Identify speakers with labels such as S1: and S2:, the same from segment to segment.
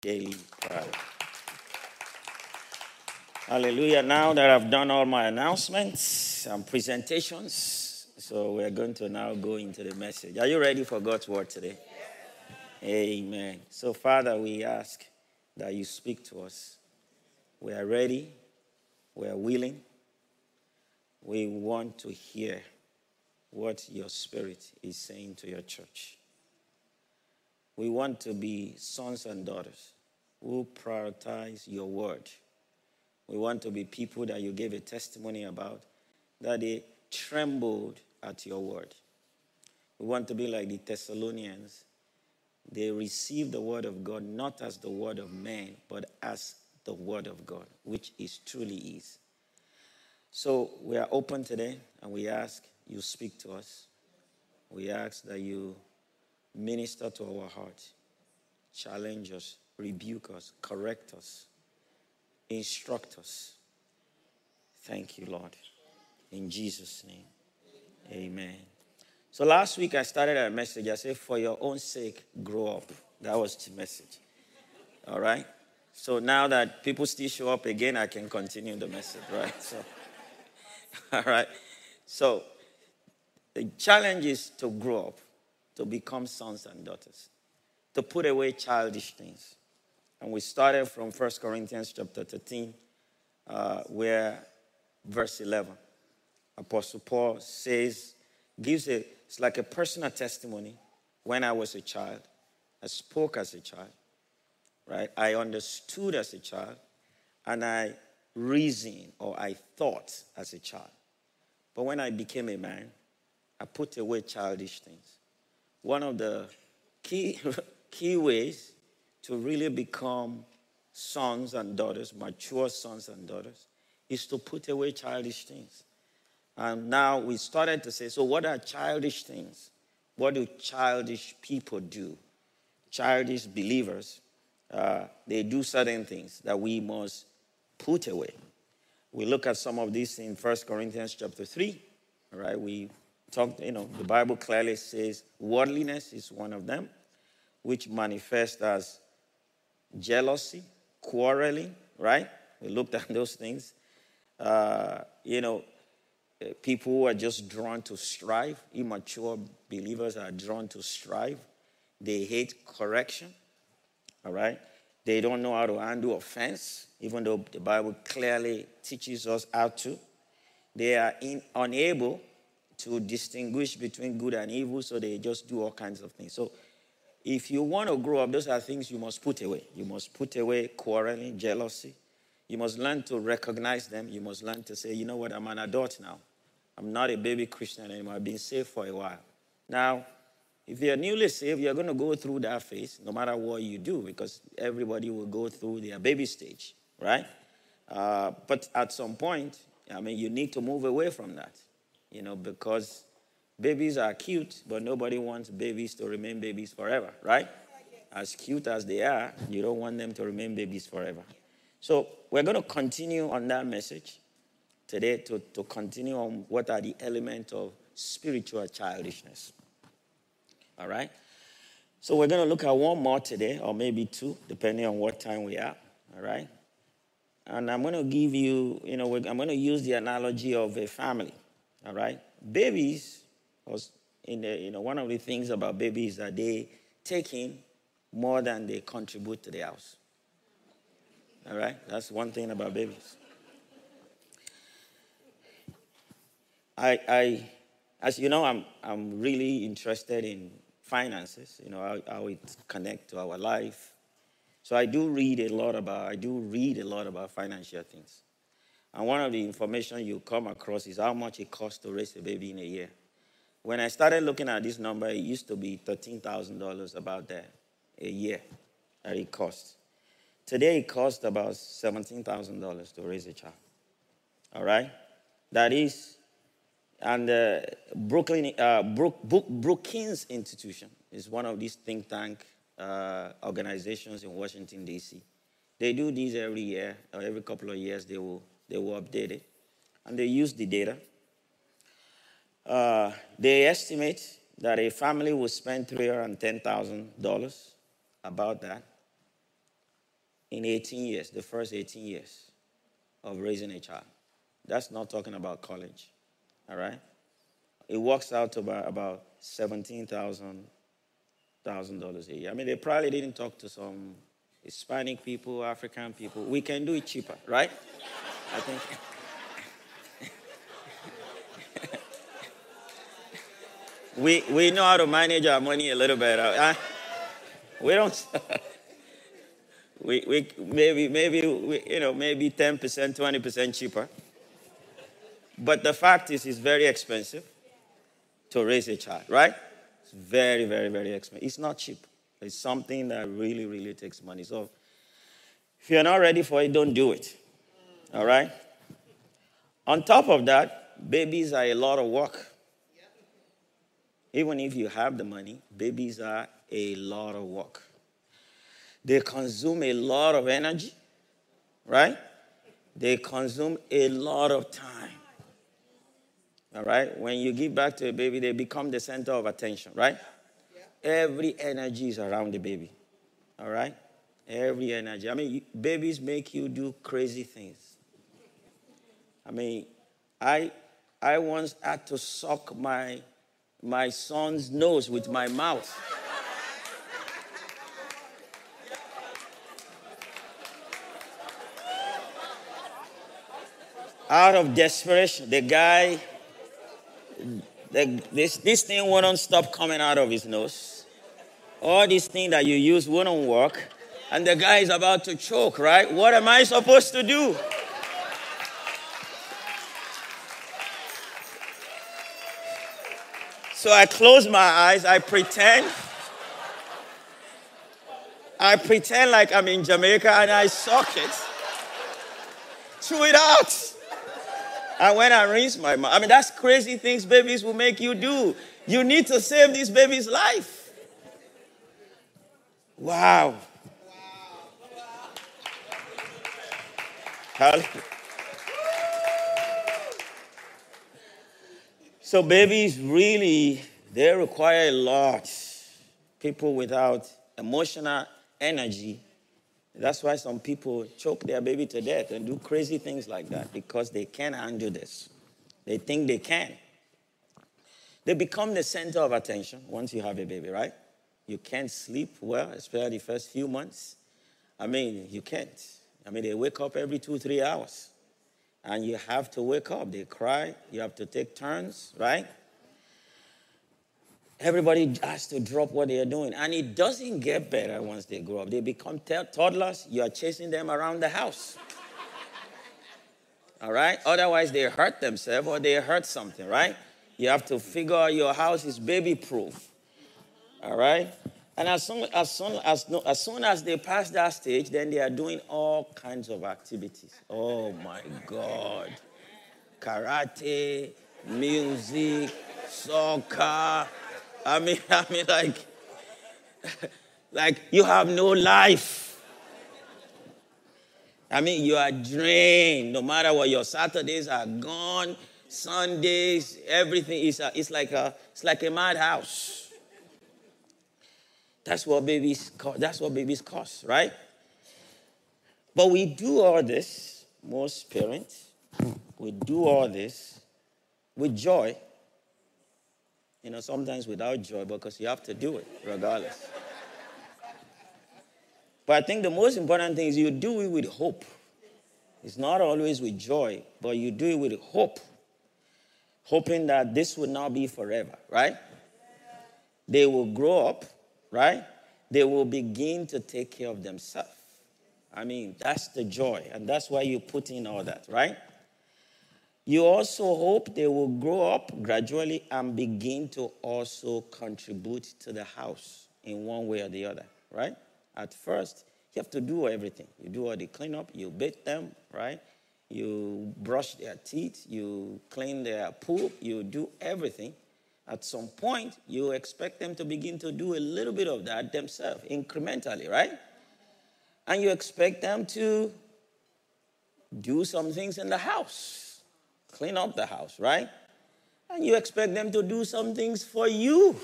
S1: daily prayer. Hallelujah. Now that I've done all my announcements and presentations, so we're going to now go into the message. Are you ready for God's word today? Amen. So, Father, we ask that you speak to us. We are ready, we are willing, we want to hear what your spirit is saying to your church. We want to be sons and daughters who prioritize your word. We want to be people that you gave a testimony about, that they trembled at your word. We want to be like the Thessalonians. They received the word of God not as the word of man, but as the word of God, which is truly is. So we are open today and we ask you speak to us. We ask that you minister to our hearts, challenge us, rebuke us, correct us, instruct us. Thank you, Lord. In Jesus' name, amen. So last week I started a message. I said, For your own sake, grow up. That was the message. All right? So now that people still show up again, I can continue the message, right? So, all right. So the challenge is to grow up, to become sons and daughters, to put away childish things. And we started from 1 Corinthians chapter 13, uh, where verse 11, Apostle Paul says, gives a, it's like a personal testimony. When I was a child, I spoke as a child, right? I understood as a child, and I reasoned or I thought as a child. But when I became a man, I put away childish things. One of the key, key ways to really become sons and daughters, mature sons and daughters, is to put away childish things. And now we started to say, so what are childish things? What do childish people do? Childish believers, uh, they do certain things that we must put away. We look at some of these in 1 Corinthians chapter 3. All right, we talked, you know, the Bible clearly says worldliness is one of them, which manifests as jealousy, quarreling, right? We looked at those things. Uh, you know, uh, people who are just drawn to strive, immature believers are drawn to strive. They hate correction, all right? They don't know how to handle offense, even though the Bible clearly teaches us how to. They are in, unable to distinguish between good and evil, so they just do all kinds of things. So, if you want to grow up, those are things you must put away. You must put away quarreling, jealousy. You must learn to recognize them. You must learn to say, you know what, I'm an adult now. I'm not a baby Christian anymore. I've been saved for a while. Now, if you're newly saved, you're going to go through that phase no matter what you do because everybody will go through their baby stage, right? Uh, but at some point, I mean, you need to move away from that you know, because babies are cute, but nobody wants babies to remain babies forever, right? As cute as they are, you don't want them to remain babies forever. So we're going to continue on that message today to, to continue on what are the elements of spiritual childishness. All right? So we're going to look at one more today, or maybe two, depending on what time we are. All right? And I'm going to give you, you know, I'm going to use the analogy of a family. All right? Babies, was in the, you know, one of the things about babies that they take in more than they contribute to the house. All right? That's one thing about babies. I, I as you know, I'm, I'm really interested in finances, you know, how, how it connect to our life. So I do read a lot about, I do read a lot about financial things. And one of the information you come across is how much it costs to raise a baby in a year. When I started looking at this number, it used to be $13,000 about that a year that it costs. Today, it costs about $17,000 to raise a child. All right? That is, and uh, Brooklyn, uh, Brook, Brookings Institution is one of these think tank uh, organizations in Washington, D.C. They do these every year, or every couple of years, they will they will update it. And they use the data. Uh, they estimate that a family will spend $310,000, about that, in 18 years, the first 18 years of raising a child. That's not talking about college. All right? It works out to about, about $17,000 a year. I mean, they probably didn't talk to some Hispanic people, African people. We can do it cheaper, right? I think. we, we know how to manage our money a little better. Uh, we don't. we, we maybe maybe we, you know maybe 10% 20% cheaper but the fact is it's very expensive to raise a child right it's very very very expensive it's not cheap it's something that really really takes money so if you're not ready for it don't do it all right on top of that babies are a lot of work even if you have the money babies are a lot of work they consume a lot of energy, right? They consume a lot of time. All right? When you give back to a baby, they become the center of attention, right? Every energy is around the baby. All right? Every energy. I mean, babies make you do crazy things. I mean, I I once had to suck my my son's nose with my mouth. out of desperation, the guy, the, this, this thing wouldn't stop coming out of his nose. All these things that you use wouldn't work. And the guy is about to choke, right? What am I supposed to do? So I close my eyes, I pretend. I pretend like I'm in Jamaica and I suck it. Chew it out. And when I rinse my mouth, I mean, that's crazy things babies will make you do. You need to save this baby's life. Wow. wow. So babies really, they require a lot. People without emotional energy that's why some people choke their baby to death and do crazy things like that because they can't handle this. They think they can. They become the center of attention once you have a baby, right? You can't sleep well, especially the first few months. I mean, you can't. I mean, they wake up every two, three hours. And you have to wake up. They cry. You have to take turns, right? Everybody has to drop what they are doing. And it doesn't get better once they grow up. They become toddlers. You are chasing them around the house. All right? Otherwise, they hurt themselves or they hurt something, right? You have to figure out your house is baby proof. All right? And as soon as, soon as, as soon as they pass that stage, then they are doing all kinds of activities. Oh my God. Karate, music, soccer, I mean, I mean, like, like you have no life. I mean, you are drained. No matter what, your Saturdays are gone. Sundays, everything is a, it's like a it's like a madhouse. That's what babies that's what babies cost, right? But we do all this, most parents, we do all this with joy you know, sometimes without joy because you have to do it regardless. but I think the most important thing is you do it with hope. It's not always with joy, but you do it with hope. Hoping that this will not be forever, right? They will grow up, right? They will begin to take care of themselves. I mean, that's the joy, and that's why you put in all that, right? You also hope they will grow up gradually and begin to also contribute to the house in one way or the other, right? At first, you have to do everything. You do all the cleanup, you bathe them, right? You brush their teeth, you clean their poop, you do everything. At some point, you expect them to begin to do a little bit of that themselves, incrementally, right? And you expect them to do some things in the house clean up the house, right? And you expect them to do some things for you.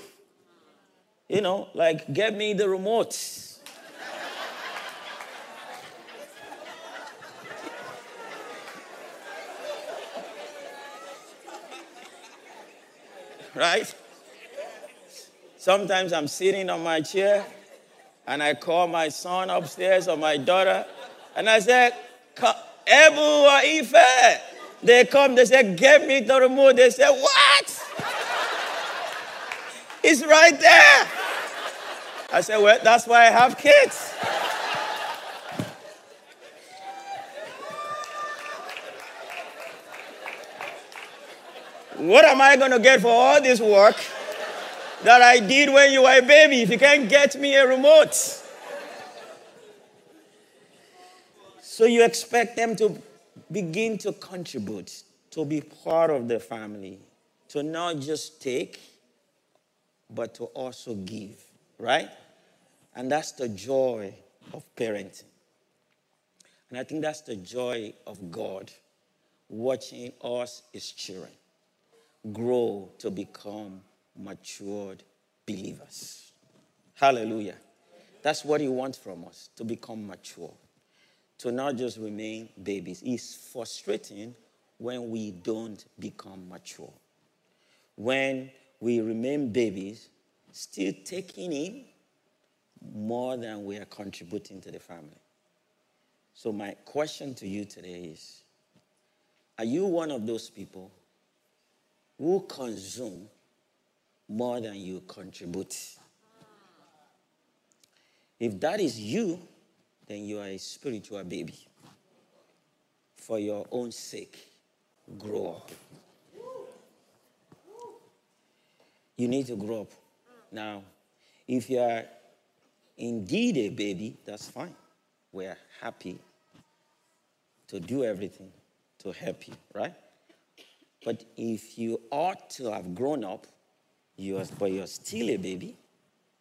S1: You know, like get me the remote. Right? Sometimes I'm sitting on my chair and I call my son upstairs or my daughter and I say, Ebu or Ife. They come, they say, Get me the remote. They say, What? it's right there. I said, Well, that's why I have kids. What am I going to get for all this work that I did when you were a baby if you can't get me a remote? So you expect them to begin to contribute, to be part of the family, to not just take, but to also give, right? And that's the joy of parenting. And I think that's the joy of God watching us, as children grow to become matured believers. Hallelujah. That's what he wants from us to become mature, to not just remain babies. It's frustrating when we don't become mature. When we remain babies, still taking in more than we are contributing to the family. So, my question to you today is Are you one of those people who consume more than you contribute. If that is you, then you are a spiritual baby. For your own sake, grow up. You need to grow up. Now, if you are indeed a baby, that's fine. We're happy to do everything to help you, right? But if you ought to have grown up, you are, but you're still a baby,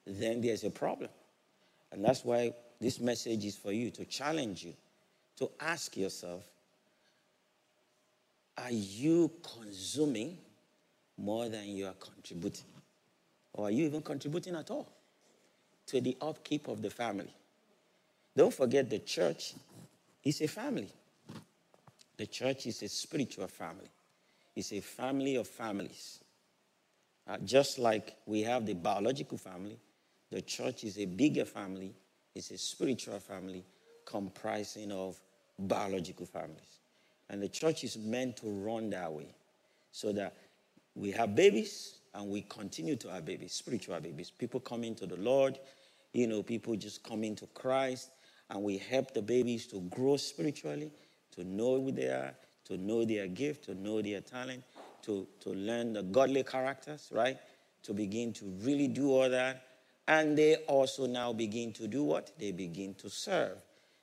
S1: then there's a problem. And that's why this message is for you to challenge you to ask yourself are you consuming more than you are contributing? Or are you even contributing at all to the upkeep of the family? Don't forget the church is a family. The church is a spiritual family is a family of families. Uh, just like we have the biological family, the church is a bigger family, it's a spiritual family comprising of biological families. And the church is meant to run that way so that we have babies and we continue to have babies, spiritual babies. People coming to the Lord, you know, people just coming to Christ, and we help the babies to grow spiritually, to know who they are, to know their gift, to know their talent, to, to learn the godly characters, right? To begin to really do all that. And they also now begin to do what? They begin to serve.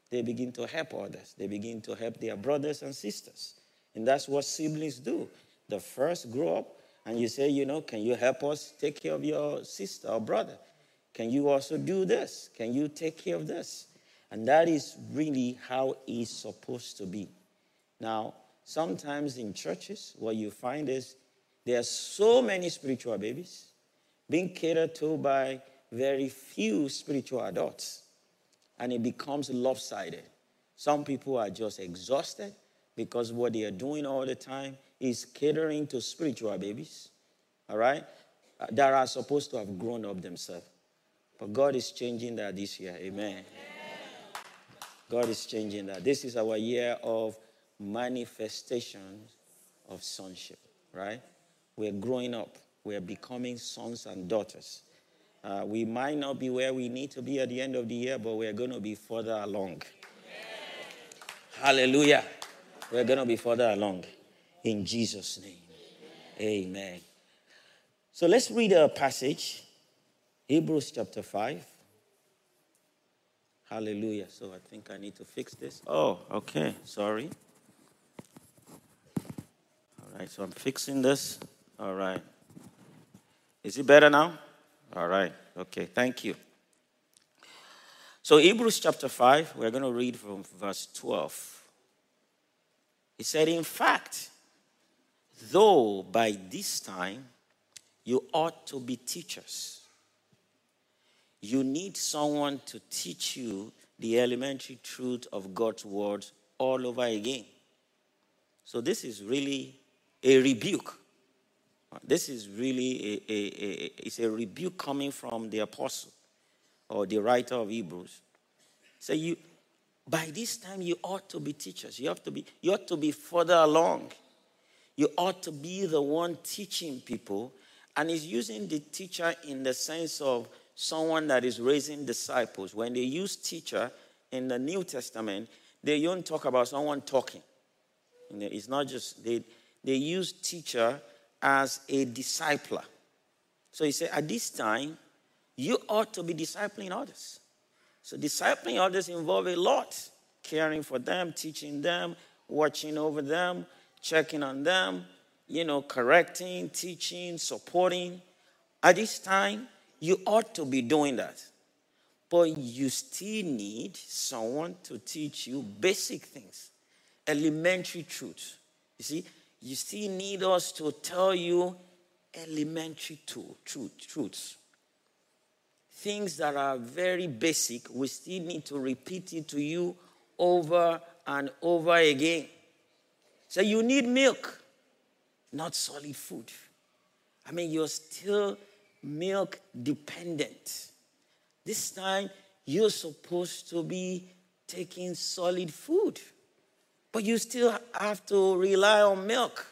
S1: They begin to help others. They begin to help their brothers and sisters. And that's what siblings do. The first grow up and you say, you know, can you help us take care of your sister or brother? Can you also do this? Can you take care of this? And that is really how it's supposed to be. Now, sometimes in churches, what you find is there are so many spiritual babies being catered to by very few spiritual adults, and it becomes lopsided. Some people are just exhausted because what they are doing all the time is catering to spiritual babies, all right, that are supposed to have grown up themselves. But God is changing that this year. Amen. Amen. God is changing that. This is our year of manifestations of sonship, right? We're growing up, we're becoming sons and daughters. Uh, we might not be where we need to be at the end of the year, but we're going to be further along. Hallelujah. We're going to be further along in Jesus' name. Amen. Amen. So let's read a passage Hebrews chapter 5. Hallelujah. So I think I need to fix this. Oh, okay. Sorry right, so I'm fixing this. All right. Is it better now? All right. Okay, thank you. So, Hebrews chapter 5, we're going to read from verse 12. He said, In fact, though by this time you ought to be teachers, you need someone to teach you the elementary truth of God's word all over again. So, this is really a rebuke. This is really a, a, a, it's a rebuke coming from the apostle or the writer of Hebrews. So you, by this time, you ought to be teachers. You have to be, you ought to be further along. You ought to be the one teaching people. And he's using the teacher in the sense of someone that is raising disciples. When they use teacher in the New Testament, they don't talk about someone talking. It's not just, they, they use teacher as a discipler. So he said, at this time, you ought to be discipling others. So discipling others involve a lot. Caring for them, teaching them, watching over them, checking on them, you know, correcting, teaching, supporting. At this time, you ought to be doing that. But you still need someone to teach you basic things, elementary truths. You see, you still need us to tell you elementary truth, truths. Things that are very basic, we still need to repeat it to you over and over again. So you need milk, not solid food. I mean, you're still milk dependent. This time, you're supposed to be taking solid food but you still have to rely on milk.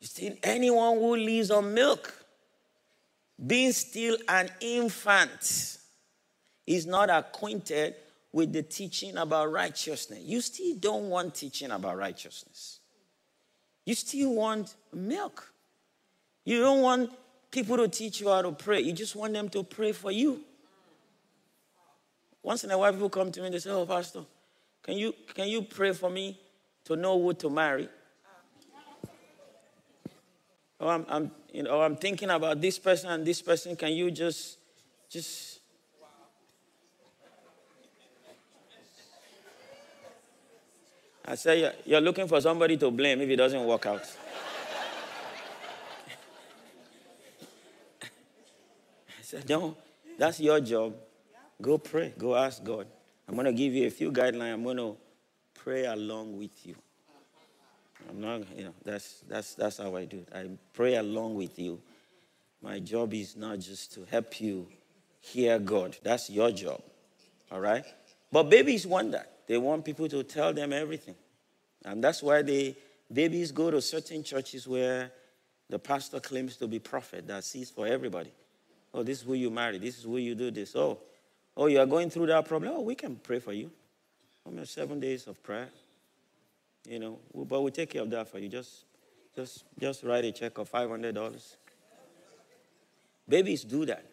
S1: You see, anyone who lives on milk, being still an infant, is not acquainted with the teaching about righteousness. You still don't want teaching about righteousness. You still want milk. You don't want people to teach you how to pray. You just want them to pray for you. Once in a while, people come to me and they say, Oh, Pastor, can you, can you pray for me to know who to marry? Oh, I'm, I'm, you know, I'm thinking about this person and this person. Can you just, just. I say, you're looking for somebody to blame if it doesn't work out. I said, no, that's your job. Go pray. Go ask God. I'm going to give you a few guidelines. I'm going to pray along with you. I'm not, you know, that's, that's, that's how I do it. I pray along with you. My job is not just to help you hear God. That's your job. All right? But babies want that. They want people to tell them everything. And that's why they, babies go to certain churches where the pastor claims to be prophet that sees for everybody. Oh, this is who you marry. This is who you do this. Oh, Oh, you are going through that problem? Oh, we can pray for you. Almost seven days of prayer. You know, but we'll take care of that for you. Just, just, just write a check of $500. Babies do that.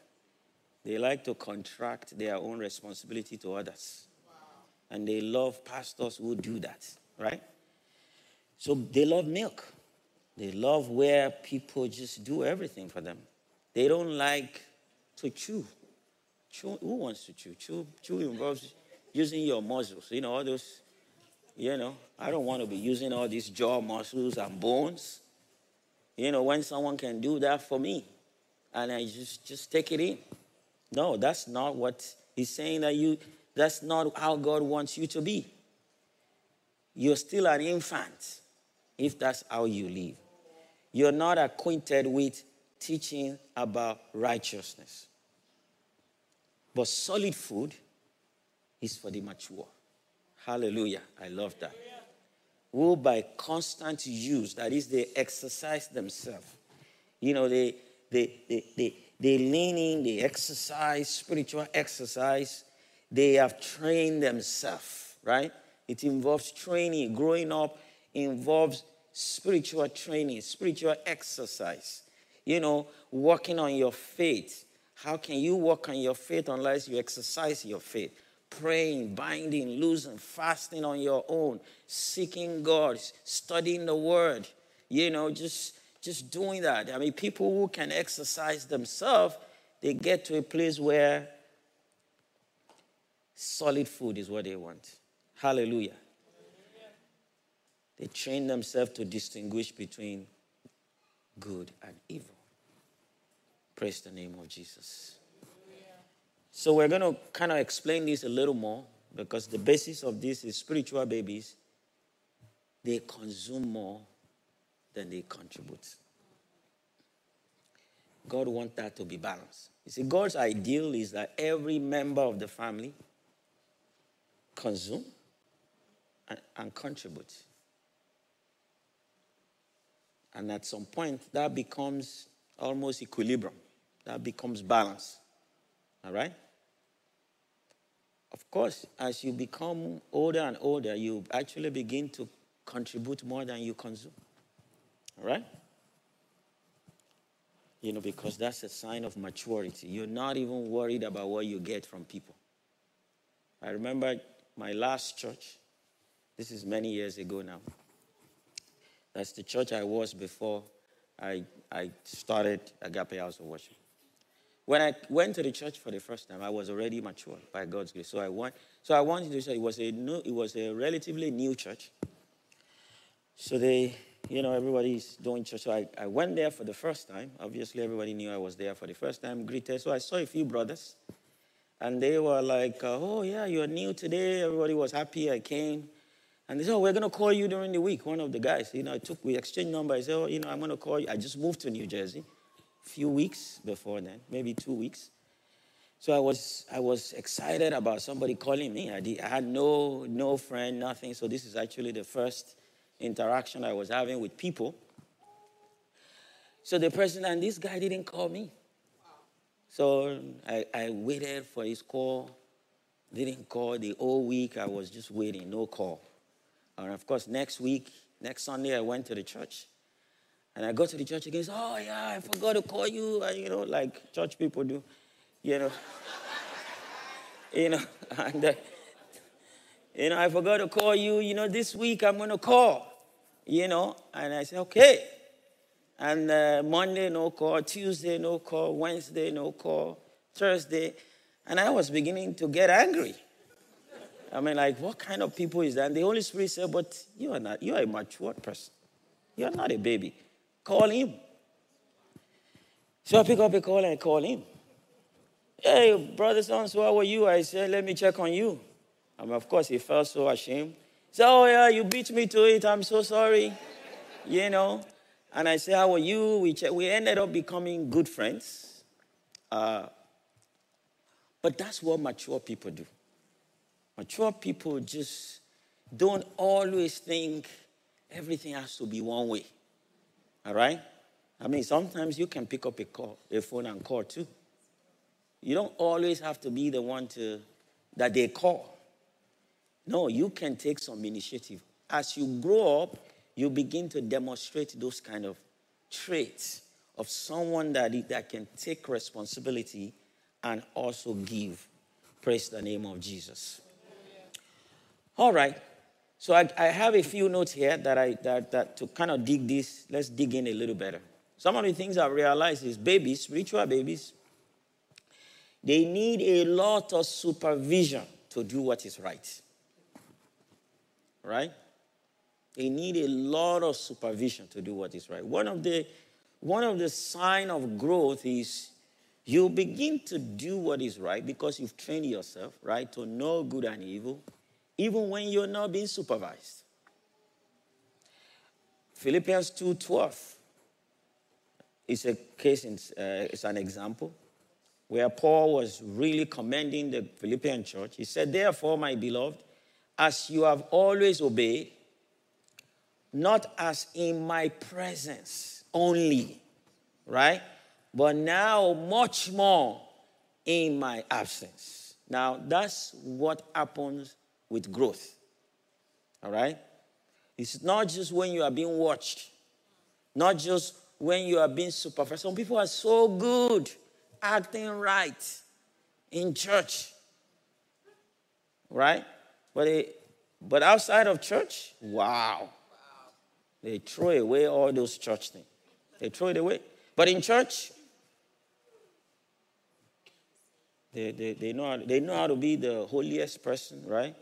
S1: They like to contract their own responsibility to others. And they love pastors who do that, right? So they love milk. They love where people just do everything for them. They don't like to chew. Chew, who wants to chew? Chew, chew involves using your muscles. You know, all those, you know, I don't want to be using all these jaw muscles and bones. You know, when someone can do that for me and I just, just take it in. No, that's not what he's saying that you, that's not how God wants you to be. You're still an infant if that's how you live. You're not acquainted with teaching about righteousness. But solid food is for the mature. Hallelujah. I love that. Who by constant use, that is, they exercise themselves. You know, they, they, they, they, they lean in, they exercise, spiritual exercise. They have trained themselves, right? It involves training. Growing up involves spiritual training, spiritual exercise. You know, working on your faith how can you walk on your faith unless you exercise your faith? Praying, binding, loosing, fasting on your own, seeking God, studying the word, you know, just just doing that. I mean, people who can exercise themselves, they get to a place where solid food is what they want. Hallelujah. They train themselves to distinguish between good and evil. Praise the name of Jesus. So, we're going to kind of explain this a little more because the basis of this is spiritual babies. They consume more than they contribute. God wants that to be balanced. You see, God's ideal is that every member of the family consume and, and contribute. And at some point, that becomes almost equilibrium. That becomes balance. All right? Of course, as you become older and older, you actually begin to contribute more than you consume. All right? You know, because that's a sign of maturity. You're not even worried about what you get from people. I remember my last church, this is many years ago now. That's the church I was before I, I started Agape House of Worship. When I went to the church for the first time, I was already mature by God's grace. So I went. So I wanted to say it was a new, it was a relatively new church. So they, you know, everybody's doing church. So I, I went there for the first time. Obviously, everybody knew I was there for the first time. Greeted. So I saw a few brothers, and they were like, uh, "Oh yeah, you're new today." Everybody was happy. I came. And they said, oh, we're going to call you during the week. One of the guys, you know, I took, we exchanged numbers. I said, oh, you know, I'm going to call you. I just moved to New Jersey few weeks before then, maybe two weeks. So I was, I was excited about somebody calling me. I, did, I had no, no friend, nothing. So this is actually the first interaction I was having with people. So the person, and this guy didn't call me. So I, I waited for his call. Didn't call the whole week. I was just waiting, no call. And of course, next week, next Sunday, I went to the church. And I go to the church again. Oh, yeah, I forgot to call you. And, you know, like church people do, you know. you know, and, uh, you know, I forgot to call you. You know, this week I'm going to call, you know. And I said, okay. And uh, Monday, no call. Tuesday, no call. Wednesday, no call. Thursday. And I was beginning to get angry. I mean, like, what kind of people is that? And the Holy Spirit said, but you are not, you are a mature person. You are not a baby. Call him. So I pick up a call and I call him. Hey, brother son, so how are you? I said, let me check on you. And of course, he felt so ashamed. He said, oh, yeah, you beat me to it. I'm so sorry. you know? And I said, how are you? We, che- we ended up becoming good friends. Uh, but that's what mature people do. Mature people just don't always think everything has to be one way. All right? I mean, sometimes you can pick up a call, a phone and call too. You don't always have to be the one to that they call. No, you can take some initiative. As you grow up, you begin to demonstrate those kind of traits of someone that, that can take responsibility and also give. Praise the name of Jesus. All right. So I, I have a few notes here that I that, that to kind of dig this. Let's dig in a little better. Some of the things I've realized is babies, spiritual babies, they need a lot of supervision to do what is right. Right? They need a lot of supervision to do what is right. One of the one of the sign of growth is you begin to do what is right because you've trained yourself, right, to know good and evil even when you're not being supervised. Philippians 2:12 is a case, in, uh, it's an example where Paul was really commending the Philippian church. He said, Therefore, my beloved, as you have always obeyed, not as in my presence only, right? But now much more in my absence. Now, that's what happens with growth. All right? It's not just when you are being watched, not just when you are being supervised. Some people are so good acting right in church, right? But, they, but outside of church, wow. They throw away all those church things. They throw it away. But in church, they, they, they, know how, they know how to be the holiest person, right?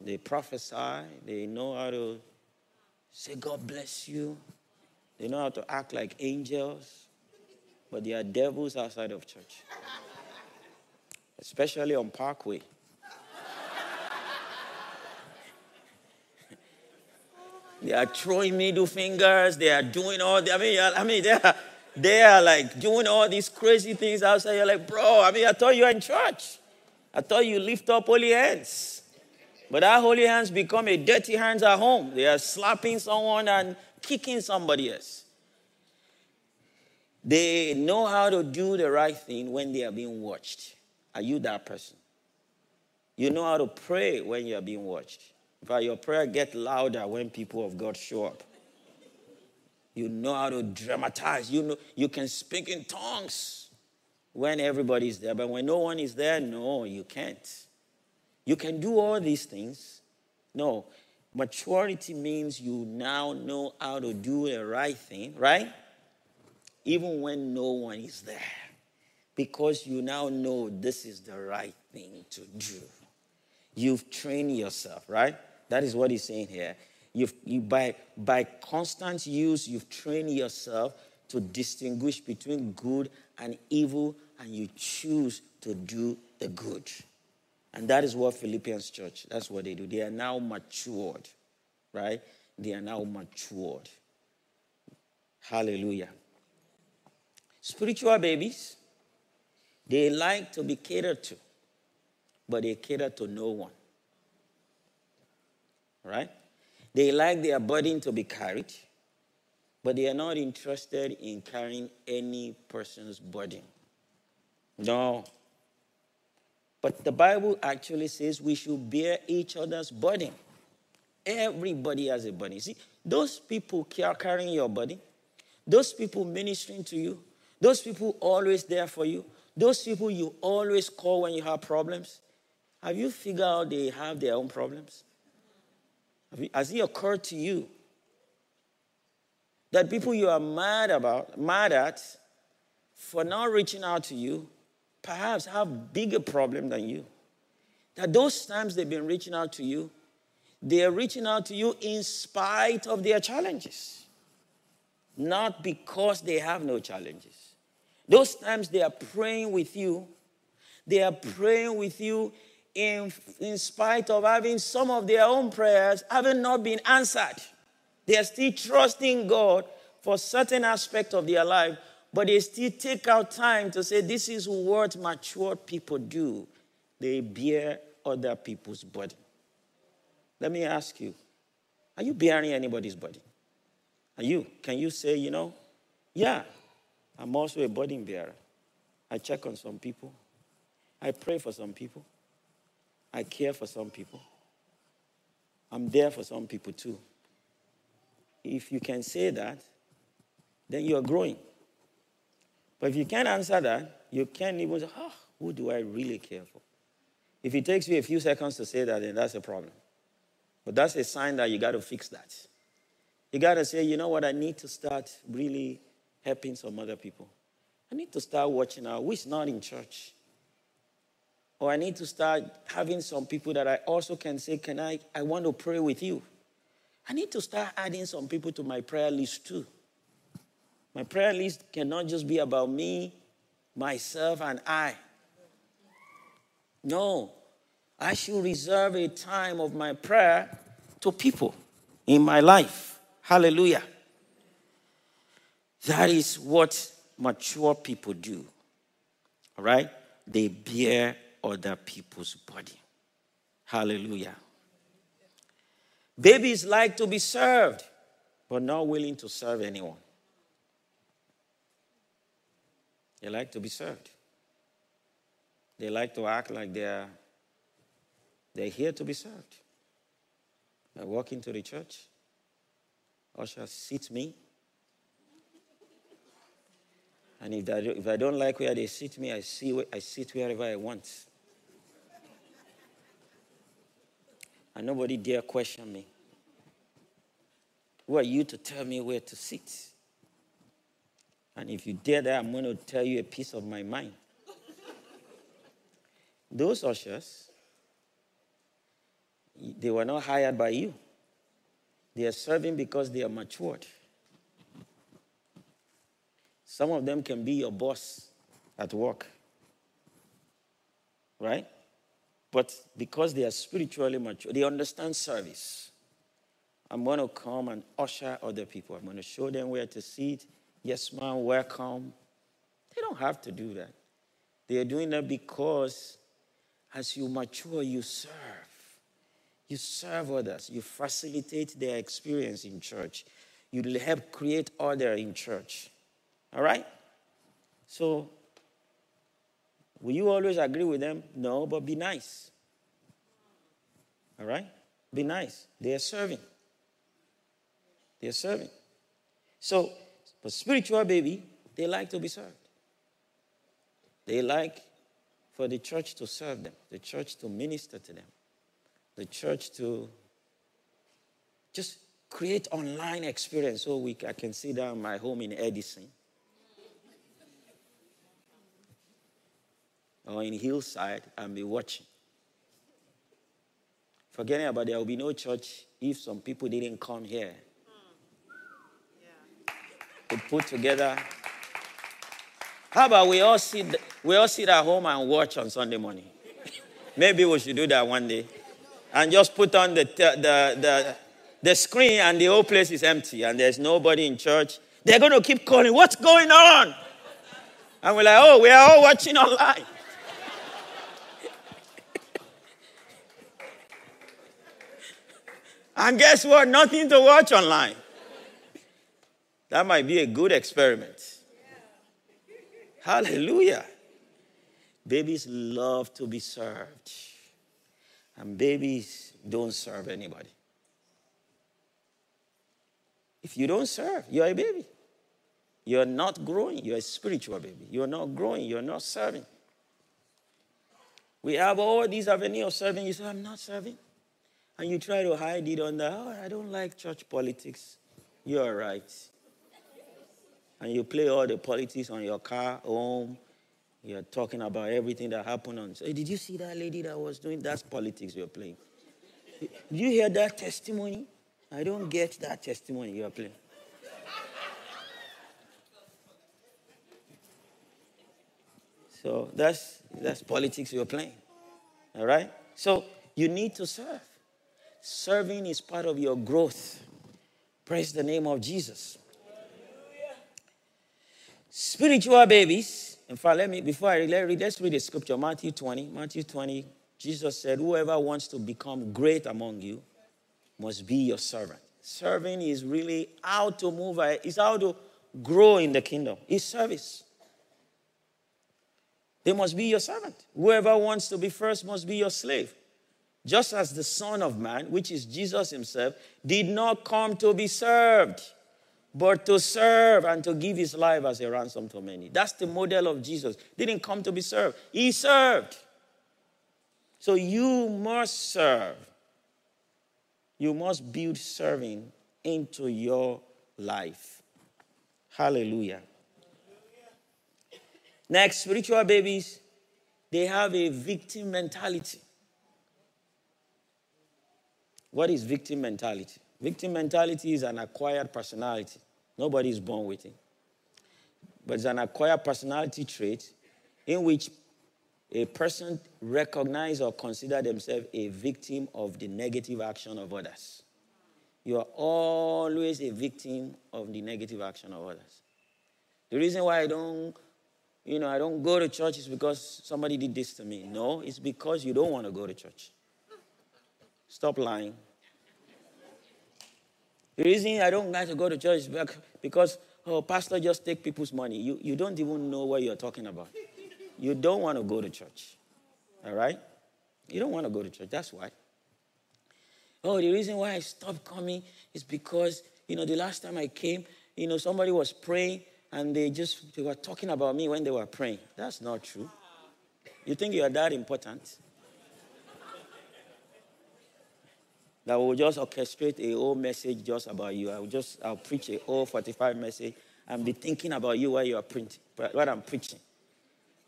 S1: They prophesy. They know how to say, God bless you. They know how to act like angels. But they are devils outside of church, especially on Parkway. They are throwing middle fingers. They are doing all the, I mean, I mean, they are, they are like doing all these crazy things outside. You're like, bro, I mean, I thought you were in church. I thought you lift up holy hands. But our holy hands become a dirty hands at home. They are slapping someone and kicking somebody else. They know how to do the right thing when they are being watched. Are you that person? You know how to pray when you are being watched. Fact, your prayer gets louder when people of God show up. You know how to dramatize. You know you can speak in tongues when everybody's there, but when no one is there, no, you can't. You can do all these things. No, maturity means you now know how to do the right thing, right? Even when no one is there. Because you now know this is the right thing to do. You've trained yourself, right? That is what he's saying here. You've, you, by, by constant use, you've trained yourself to distinguish between good and evil, and you choose to do the good. And that is what Philippians church, that's what they do. They are now matured, right? They are now matured. Hallelujah. Spiritual babies, they like to be catered to, but they cater to no one. Right? They like their burden to be carried, but they are not interested in carrying any person's burden. No. But the Bible actually says we should bear each other's burden. Everybody has a burden. See, those people carrying your burden, those people ministering to you, those people always there for you, those people you always call when you have problems, have you figured out they have their own problems? Has it occurred to you that people you are mad about, mad at, for not reaching out to you, perhaps have bigger problem than you? That those times they've been reaching out to you, they are reaching out to you in spite of their challenges, not because they have no challenges. Those times they are praying with you, they are praying with you in, in spite of having some of their own prayers having not been answered. They are still trusting God for certain aspect of their life, but they still take out time to say, This is what mature people do. They bear other people's burden. Let me ask you are you bearing anybody's burden? Are you? Can you say, you know, yeah, I'm also a burden bearer. I check on some people, I pray for some people. I care for some people. I'm there for some people too. If you can say that, then you are growing. But if you can't answer that, you can't even say, oh, who do I really care for? If it takes you a few seconds to say that, then that's a problem. But that's a sign that you got to fix that. You got to say, you know what, I need to start really helping some other people. I need to start watching out who's not in church. Or I need to start having some people that I also can say, Can I? I want to pray with you. I need to start adding some people to my prayer list too. My prayer list cannot just be about me, myself, and I. No, I should reserve a time of my prayer to people in my life. Hallelujah. That is what mature people do. All right? They bear other people's body. Hallelujah. Babies like to be served, but not willing to serve anyone. They like to be served. They like to act like they're, they're here to be served. I walk into the church, usher seats me. And if I, if I don't like where they sit me, I, see, I sit wherever I want. and nobody dare question me. Who are you to tell me where to sit? And if you dare that, I'm going to tell you a piece of my mind. Those ushers, they were not hired by you. They are serving because they are matured. Some of them can be your boss at work. Right? But because they are spiritually mature, they understand service. I'm going to come and usher other people. I'm going to show them where to sit. Yes, ma'am, welcome. They don't have to do that. They are doing that because as you mature, you serve. You serve others. You facilitate their experience in church. You help create order in church. All right? So, will you always agree with them? No, but be nice. All right? Be nice. They are serving. They are serving. So, but spiritual baby, they like to be served. They like for the church to serve them, the church to minister to them, the church to just create online experience so we, I can sit down my home in Edison or in Hillside and be watching. Forgetting about there will be no church if some people didn't come here to put together. How about we all sit we all sit at home and watch on Sunday morning? Maybe we should do that one day. And just put on the, the, the, the screen and the whole place is empty and there's nobody in church. They're going to keep calling, What's going on? And we're like, Oh, we are all watching online. and guess what? Nothing to watch online. That might be a good experiment. Hallelujah. Babies love to be served, and babies don't serve anybody. If you don't serve, you're a baby. You're not growing. You're a spiritual baby. You're not growing. You're not serving. We have all these avenues of serving. You say, I'm not serving. And you try to hide it under, oh, I don't like church politics. You're right and you play all the politics on your car home. You're talking about everything that happened on. So, did you see that lady that was doing? That's politics you're playing. Did you hear that testimony? I don't get that testimony you're playing. So that's that's politics you're playing. All right? So you need to serve. Serving is part of your growth. Praise the name of Jesus. Spiritual babies. In fact, let me, before I let's read the scripture, Matthew 20. Matthew 20, Jesus said, Whoever wants to become great among you must be your servant. Serving is really how to move, it's how to grow in the kingdom. It's service. They must be your servant. Whoever wants to be first must be your slave. Just as the Son of Man, which is Jesus Himself, did not come to be served but to serve and to give his life as a ransom to many. That's the model of Jesus. Didn't come to be served, he served. So you must serve. You must build serving into your life. Hallelujah. Next, spiritual babies, they have a victim mentality. What is victim mentality? Victim mentality is an acquired personality. Nobody is born with it. But it's an acquired personality trait in which a person recognize or consider themselves a victim of the negative action of others. You are always a victim of the negative action of others. The reason why I don't, you know, I don't go to church is because somebody did this to me. No, it's because you don't want to go to church. Stop lying. The reason I don't like to go to church is because, oh, pastor just take people's money. You, you don't even know what you're talking about. You don't want to go to church. All right? You don't want to go to church. That's why. Oh, the reason why I stopped coming is because, you know, the last time I came, you know, somebody was praying and they just they were talking about me when they were praying. That's not true. You think you are that important? That will just orchestrate a whole message just about you. I will just I'll preach a whole 45 message and be thinking about you while you are preaching, what I'm preaching.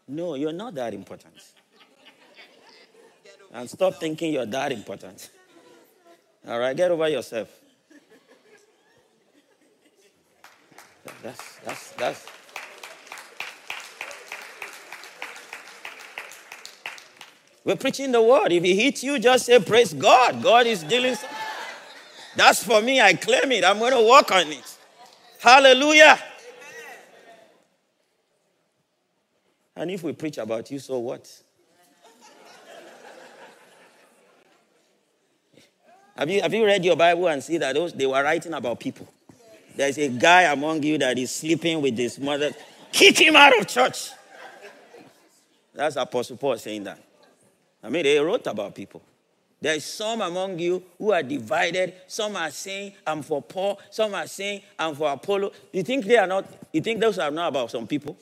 S1: No, you're not that important. And stop thinking you're that important. All right, get over yourself. That's that's that's We're preaching the word. If he hits you, just say, Praise God. God is dealing. That's for me. I claim it. I'm going to work on it. Hallelujah. And if we preach about you, so what? Have you, have you read your Bible and see that those, they were writing about people? There's a guy among you that is sleeping with his mother. Kick him out of church. That's Apostle Paul saying that. I mean, they wrote about people. There's some among you who are divided. Some are saying, I'm for Paul. Some are saying, I'm for Apollo. You think they are not, you think those are not about some people?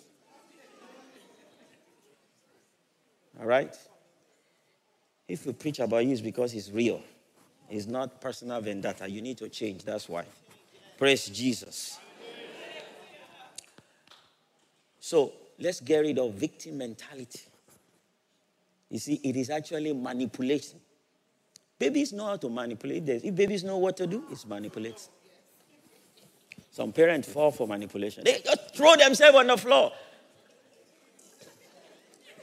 S1: All right? If we preach about you, it's because it's real. It's not personal vendetta. You need to change. That's why. Praise Jesus. So let's get rid of victim mentality. You see, it is actually manipulation. Babies know how to manipulate this. If babies know what to do, it's manipulate. Some parents fall for manipulation. They just throw themselves on the floor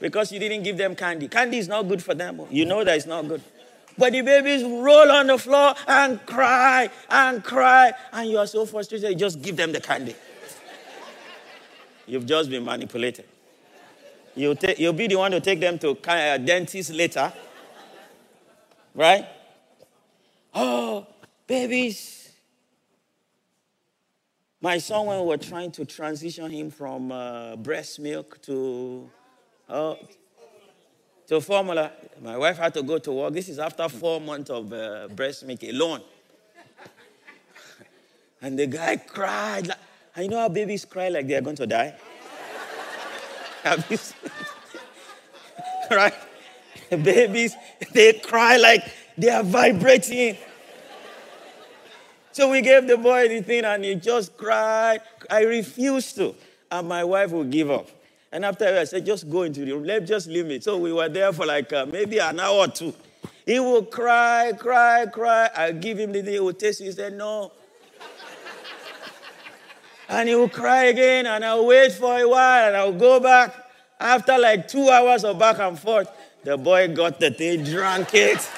S1: because you didn't give them candy. Candy is not good for them. You know that it's not good. But the babies roll on the floor and cry and cry, and you are so frustrated, you just give them the candy. You've just been manipulated. You'll, you'll be the one to take them to a dentist later. Right? Oh, babies. My son, when we were trying to transition him from uh, breast milk to, uh, to formula, my wife had to go to work. This is after four months of uh, breast milk alone. and the guy cried. Like, and you know how babies cry like they're going to die? Seen? right? Babies, they cry like they are vibrating. So we gave the boy the thing and he just cried. I refused to. And my wife would give up. And after I said, just go into the room. Let just leave me. So we were there for like uh, maybe an hour or two. He would cry, cry, cry. I give him the thing. He would taste it. He said, no. And he would cry again. And I'll wait for a while. And I'll go back. After like two hours of back and forth, the boy got the thing, drank it.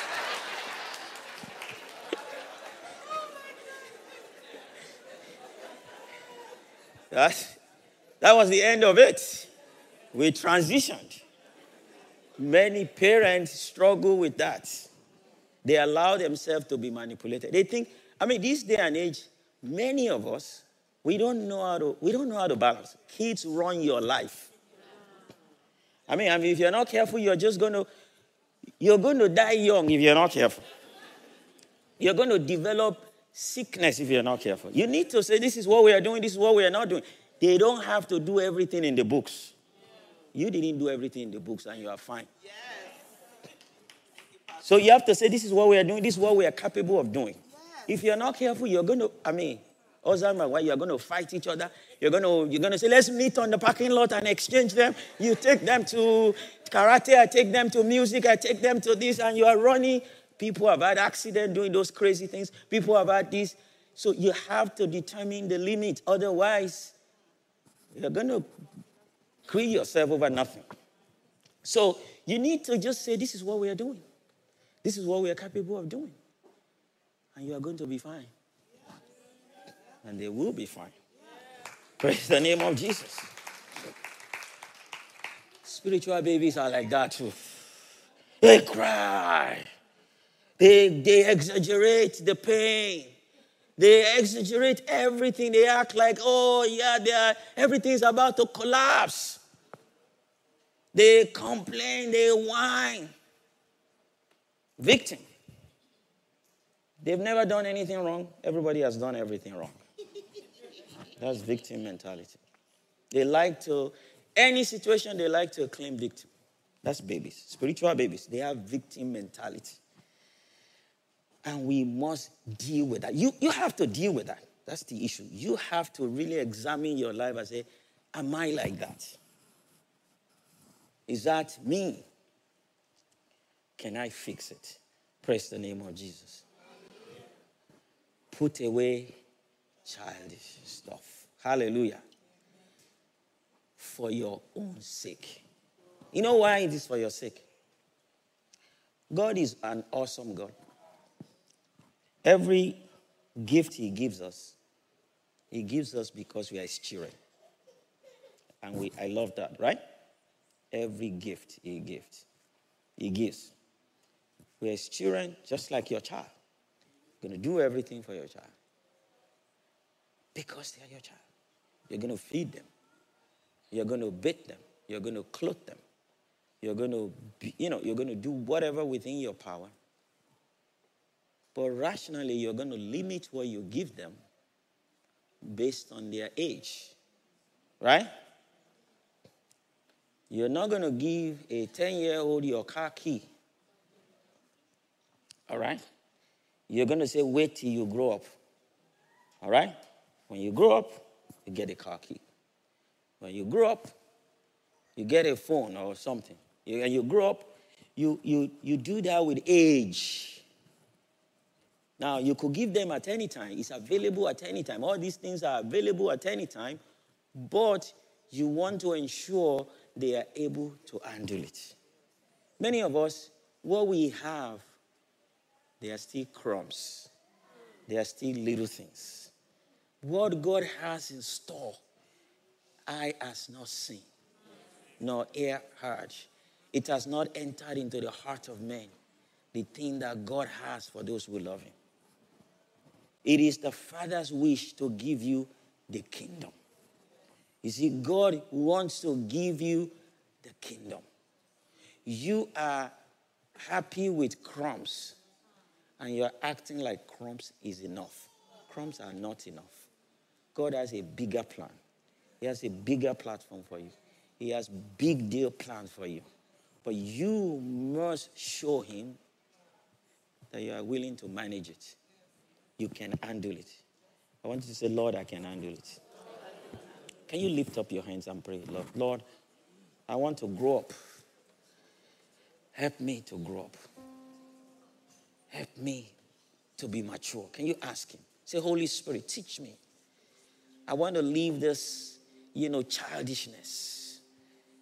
S1: That, that was the end of it. We transitioned. Many parents struggle with that. They allow themselves to be manipulated. They think, I mean, this day and age, many of us, we don't know how to, we don't know how to balance. Kids run your life. I mean, I mean, if you're not careful, you're just going to, you're going to die young if you're not careful. You're going to develop sickness if you're not careful. You need to say, this is what we are doing, this is what we are not doing. They don't have to do everything in the books. You didn't do everything in the books and you are fine. Yes. So you have to say, this is what we are doing, this is what we are capable of doing. Yes. If you're not careful, you're going to, I mean, husband and wife, you're going to fight each other. You're going to, you're going to say, let's meet on the parking lot and exchange them. You take them to karate, I take them to music, I take them to this, and you are running. People have had accidents doing those crazy things. People have had this. So you have to determine the limit. Otherwise, you're going to kill yourself over nothing. So you need to just say, this is what we are doing. This is what we are capable of doing. And you are going to be fine and they will be fine. Praise the name of Jesus. Spiritual babies are like that too. They cry. They, they exaggerate the pain. They exaggerate everything. They act like, oh, yeah, they are, everything's about to collapse. They complain, they whine. Victim. They've never done anything wrong. Everybody has done everything wrong. That's victim mentality. They like to, any situation, they like to claim victim. That's babies, spiritual babies. They have victim mentality. And we must deal with that. You, you have to deal with that. That's the issue. You have to really examine your life and say, Am I like that? Is that me? Can I fix it? Praise the name of Jesus. Put away childish stuff. Hallelujah. For your own sake. You know why it is for your sake? God is an awesome God. Every gift He gives us, He gives us because we are His children. And we, I love that, right? Every gift He gives. He gives. We are His children just like your child. You're going to do everything for your child. Because they are your child. You're going to feed them. You're going to bathe them. You're going to clothe them. You're going to, be, you know, you're going to do whatever within your power. But rationally, you're going to limit what you give them based on their age. Right? You're not going to give a 10 year old your car key. All right? You're going to say, wait till you grow up. All right? When you grow up, you get a car key. When you grow up, you get a phone or something. You, and you grow up, you, you, you do that with age. Now, you could give them at any time. It's available at any time. All these things are available at any time, but you want to ensure they are able to handle it. Many of us, what we have, they are still crumbs. They are still little things. What God has in store, eye has not seen, nor ear heard. It has not entered into the heart of man the thing that God has for those who love Him. It is the Father's wish to give you the kingdom. You see, God wants to give you the kingdom. You are happy with crumbs and you're acting like crumbs is enough. Crumbs are not enough. God has a bigger plan. He has a bigger platform for you. He has big deal plans for you. But you must show him that you are willing to manage it. You can handle it. I want you to say, Lord, I can handle it. Can you lift up your hands and pray, Lord? Lord, I want to grow up. Help me to grow up. Help me to be mature. Can you ask him? Say, Holy Spirit, teach me. I want to leave this, you know, childishness.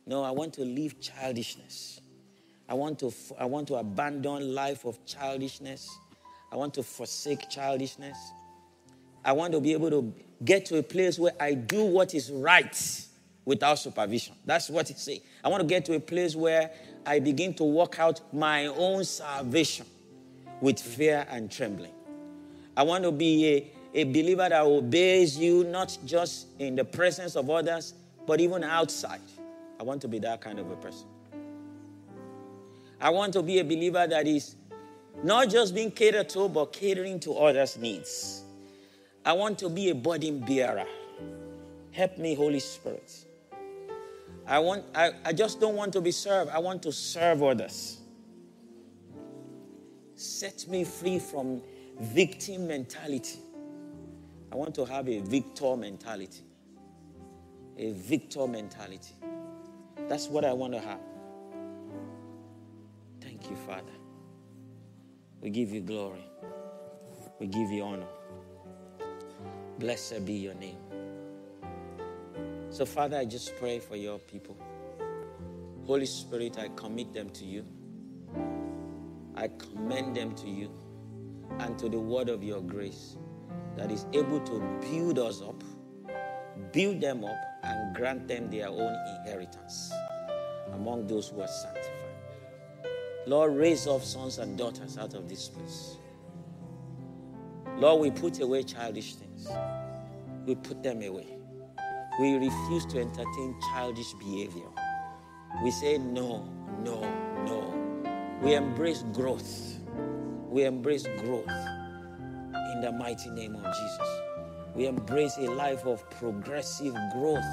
S1: No, I want to leave childishness. I want to, I want to abandon life of childishness. I want to forsake childishness. I want to be able to get to a place where I do what is right without supervision. That's what it says. I want to get to a place where I begin to work out my own salvation with fear and trembling. I want to be a, a believer that obeys you not just in the presence of others, but even outside. I want to be that kind of a person. I want to be a believer that is not just being catered to, but catering to others' needs. I want to be a burden bearer. Help me, Holy Spirit. I, want, I, I just don't want to be served, I want to serve others. Set me free from victim mentality. I want to have a victor mentality. A victor mentality. That's what I want to have. Thank you, Father. We give you glory. We give you honor. Blessed be your name. So, Father, I just pray for your people. Holy Spirit, I commit them to you. I commend them to you and to the word of your grace that is able to build us up, build them up, and grant them their own inheritance among those who are sanctified. Lord, raise up sons and daughters out of this place. Lord, we put away childish things, we put them away. We refuse to entertain childish behavior. We say no, no, no. We embrace growth. We embrace growth in the mighty name of Jesus. We embrace a life of progressive growth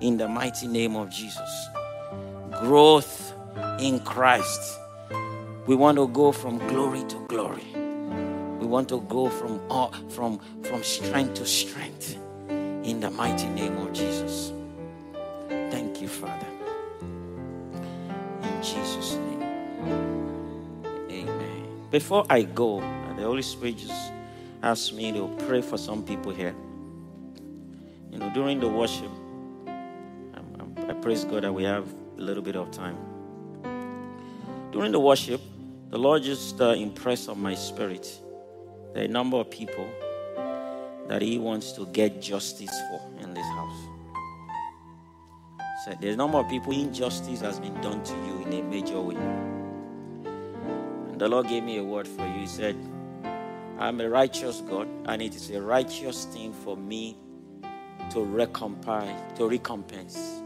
S1: in the mighty name of Jesus. Growth in Christ. We want to go from glory to glory. We want to go from, from, from strength to strength in the mighty name of Jesus. Thank you, Father. In Jesus' name. Amen. Before I go, the Holy Spirit just asked me to pray for some people here. You know, during the worship, I, I praise God that we have a little bit of time. During the worship, the Lord just uh, impressed on my spirit that a number of people that he wants to get justice for in this house. Said there's a number of people injustice has been done to you in a major way. And the Lord gave me a word for you. He said, I'm a righteous God, and it is a righteous thing for me to recompense, to recompense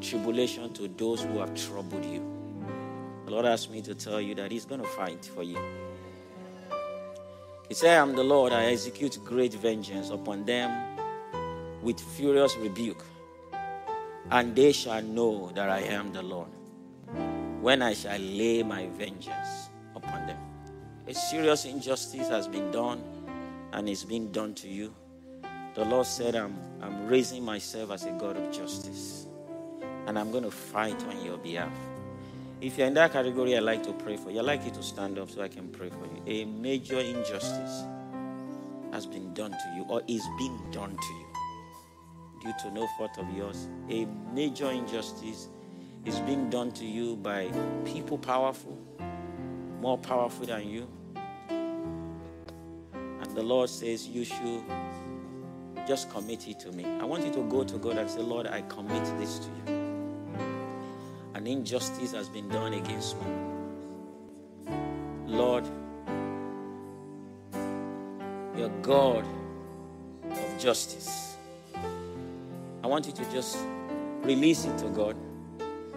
S1: tribulation to those who have troubled you. The Lord asked me to tell you that He's going to fight for you. He said, I'm the Lord, I execute great vengeance upon them with furious rebuke, and they shall know that I am the Lord when I shall lay my vengeance. A serious injustice has been done and is being done to you. The Lord said, I'm, I'm raising myself as a God of justice and I'm going to fight on your behalf. If you're in that category, I'd like to pray for you. I'd like you to stand up so I can pray for you. A major injustice has been done to you or is being done to you due to no fault of yours. A major injustice is being done to you by people powerful, more powerful than you. The Lord says, You should just commit it to me. I want you to go to God and say, Lord, I commit this to you. An injustice has been done against me. Lord, you're God of justice. I want you to just release it to God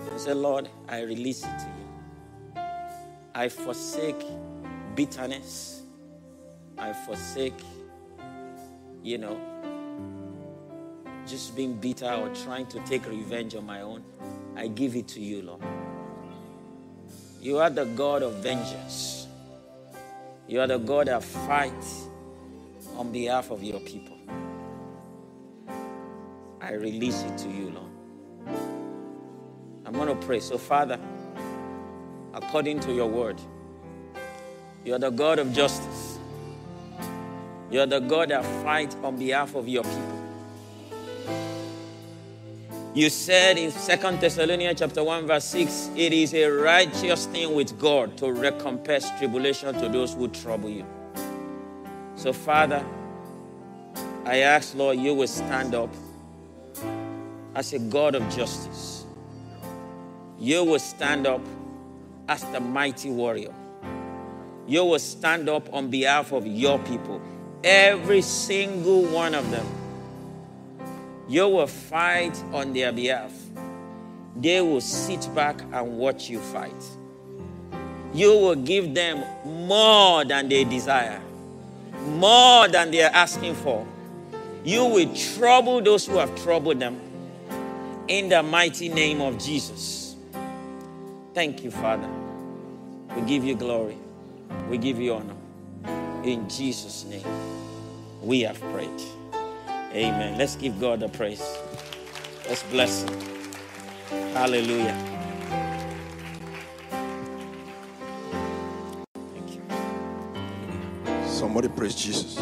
S1: and say, Lord, I release it to you. I forsake bitterness. I forsake, you know, just being bitter or trying to take revenge on my own. I give it to you, Lord. You are the God of vengeance. You are the God that fights on behalf of your people. I release it to you, Lord. I'm going to pray. So, Father, according to your word, you are the God of justice. You are the God that fights on behalf of your people. You said in Second Thessalonians chapter 1, verse 6, it is a righteous thing with God to recompense tribulation to those who trouble you. So, Father, I ask, Lord, you will stand up as a God of justice. You will stand up as the mighty warrior. You will stand up on behalf of your people, every single one of them. You will fight on their behalf. They will sit back and watch you fight. You will give them more than they desire, more than they are asking for. You will trouble those who have troubled them in the mighty name of Jesus. Thank you, Father. We give you glory. We give you honor. In Jesus' name, we have prayed. Amen. Let's give God the praise. Let's bless Him. Hallelujah. Thank you.
S2: Somebody praise Jesus.